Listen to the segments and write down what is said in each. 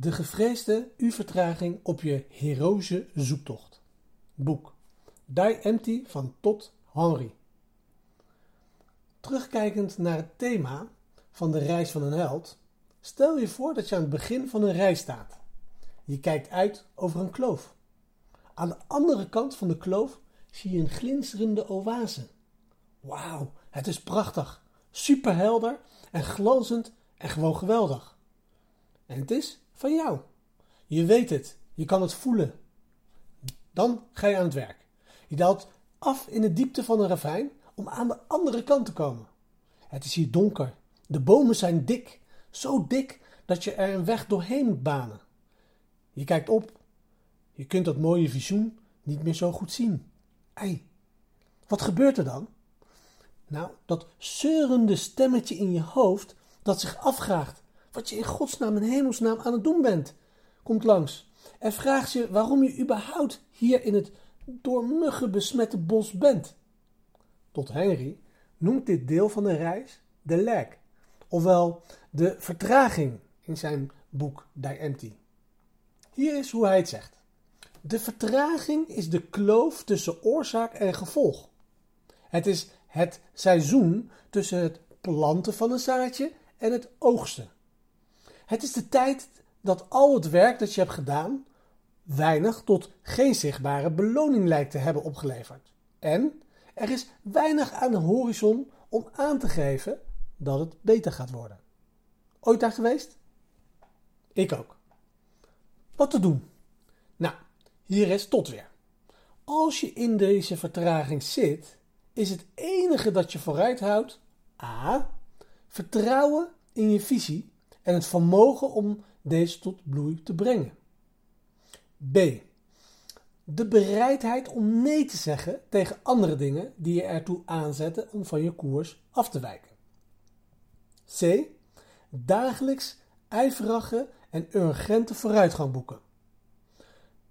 De gevreesde U-vertraging op je heroïsche zoektocht. Boek Die Empty van Todd Henry. Terugkijkend naar het thema van de reis van een held, stel je voor dat je aan het begin van een reis staat. Je kijkt uit over een kloof. Aan de andere kant van de kloof zie je een glinsterende oase. Wauw, het is prachtig, superhelder en glanzend en gewoon geweldig. En het is van jou. Je weet het, je kan het voelen. Dan ga je aan het werk. Je daalt af in de diepte van een ravijn om aan de andere kant te komen. Het is hier donker. De bomen zijn dik, zo dik dat je er een weg doorheen moet banen. Je kijkt op. Je kunt dat mooie visioen niet meer zo goed zien. Ei, wat gebeurt er dan? Nou, dat zeurende stemmetje in je hoofd dat zich afvraagt wat je in godsnaam en hemelsnaam aan het doen bent, komt langs en vraagt je waarom je überhaupt hier in het door muggen besmette bos bent. Tot Henry noemt dit deel van de reis de lag, ofwel de vertraging in zijn boek Die Empty. Hier is hoe hij het zegt. De vertraging is de kloof tussen oorzaak en gevolg. Het is het seizoen tussen het planten van een zaadje en het oogsten. Het is de tijd dat al het werk dat je hebt gedaan weinig tot geen zichtbare beloning lijkt te hebben opgeleverd. En er is weinig aan de horizon om aan te geven dat het beter gaat worden. Ooit daar geweest? Ik ook. Wat te doen? Nou, hier is tot weer. Als je in deze vertraging zit, is het enige dat je vooruit houdt A. Vertrouwen in je visie en het vermogen om deze tot bloei te brengen. B. De bereidheid om nee te zeggen tegen andere dingen die je ertoe aanzetten om van je koers af te wijken. C. Dagelijks ijverige en urgente vooruitgang boeken.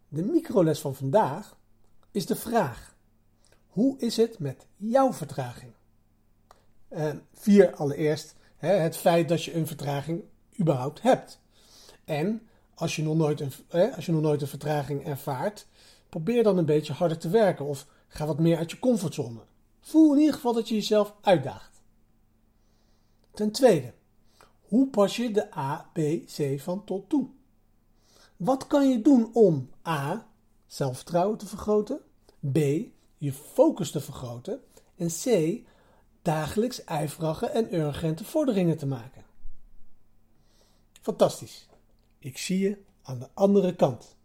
De microles van vandaag is de vraag: hoe is het met jouw vertraging? Uh, vier allereerst hè, het feit dat je een vertraging überhaupt hebt. En als je nog nooit een, als je nog nooit een vertraging ervaart, probeer dan een beetje harder te werken of ga wat meer uit je comfortzone. Voel in ieder geval dat je jezelf uitdaagt. Ten tweede, hoe pas je de A, B, C van tot toe? Wat kan je doen om A. zelfvertrouwen te vergroten, B. je focus te vergroten en C. dagelijks ijverige en urgente vorderingen te maken? Fantastisch. Ik zie je aan de andere kant.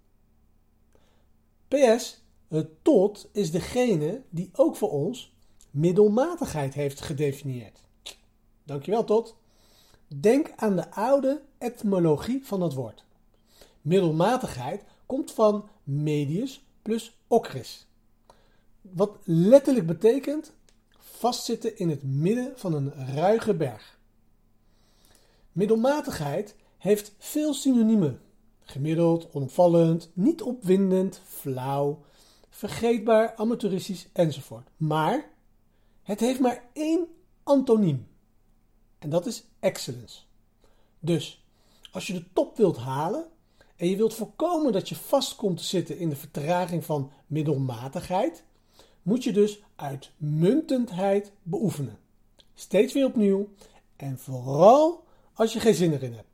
PS, het tot is degene die ook voor ons middelmatigheid heeft gedefinieerd. Dankjewel, tot. Denk aan de oude etymologie van het woord. Middelmatigheid komt van medius plus ocris. Wat letterlijk betekent vastzitten in het midden van een ruige berg. Middelmatigheid heeft veel synoniemen. Gemiddeld, onopvallend, niet opwindend, flauw, vergeetbaar, amateuristisch enzovoort. Maar het heeft maar één antoniem. En dat is excellence. Dus als je de top wilt halen en je wilt voorkomen dat je vast komt te zitten in de vertraging van middelmatigheid, moet je dus uitmuntendheid beoefenen. Steeds weer opnieuw en vooral als je geen zin erin hebt.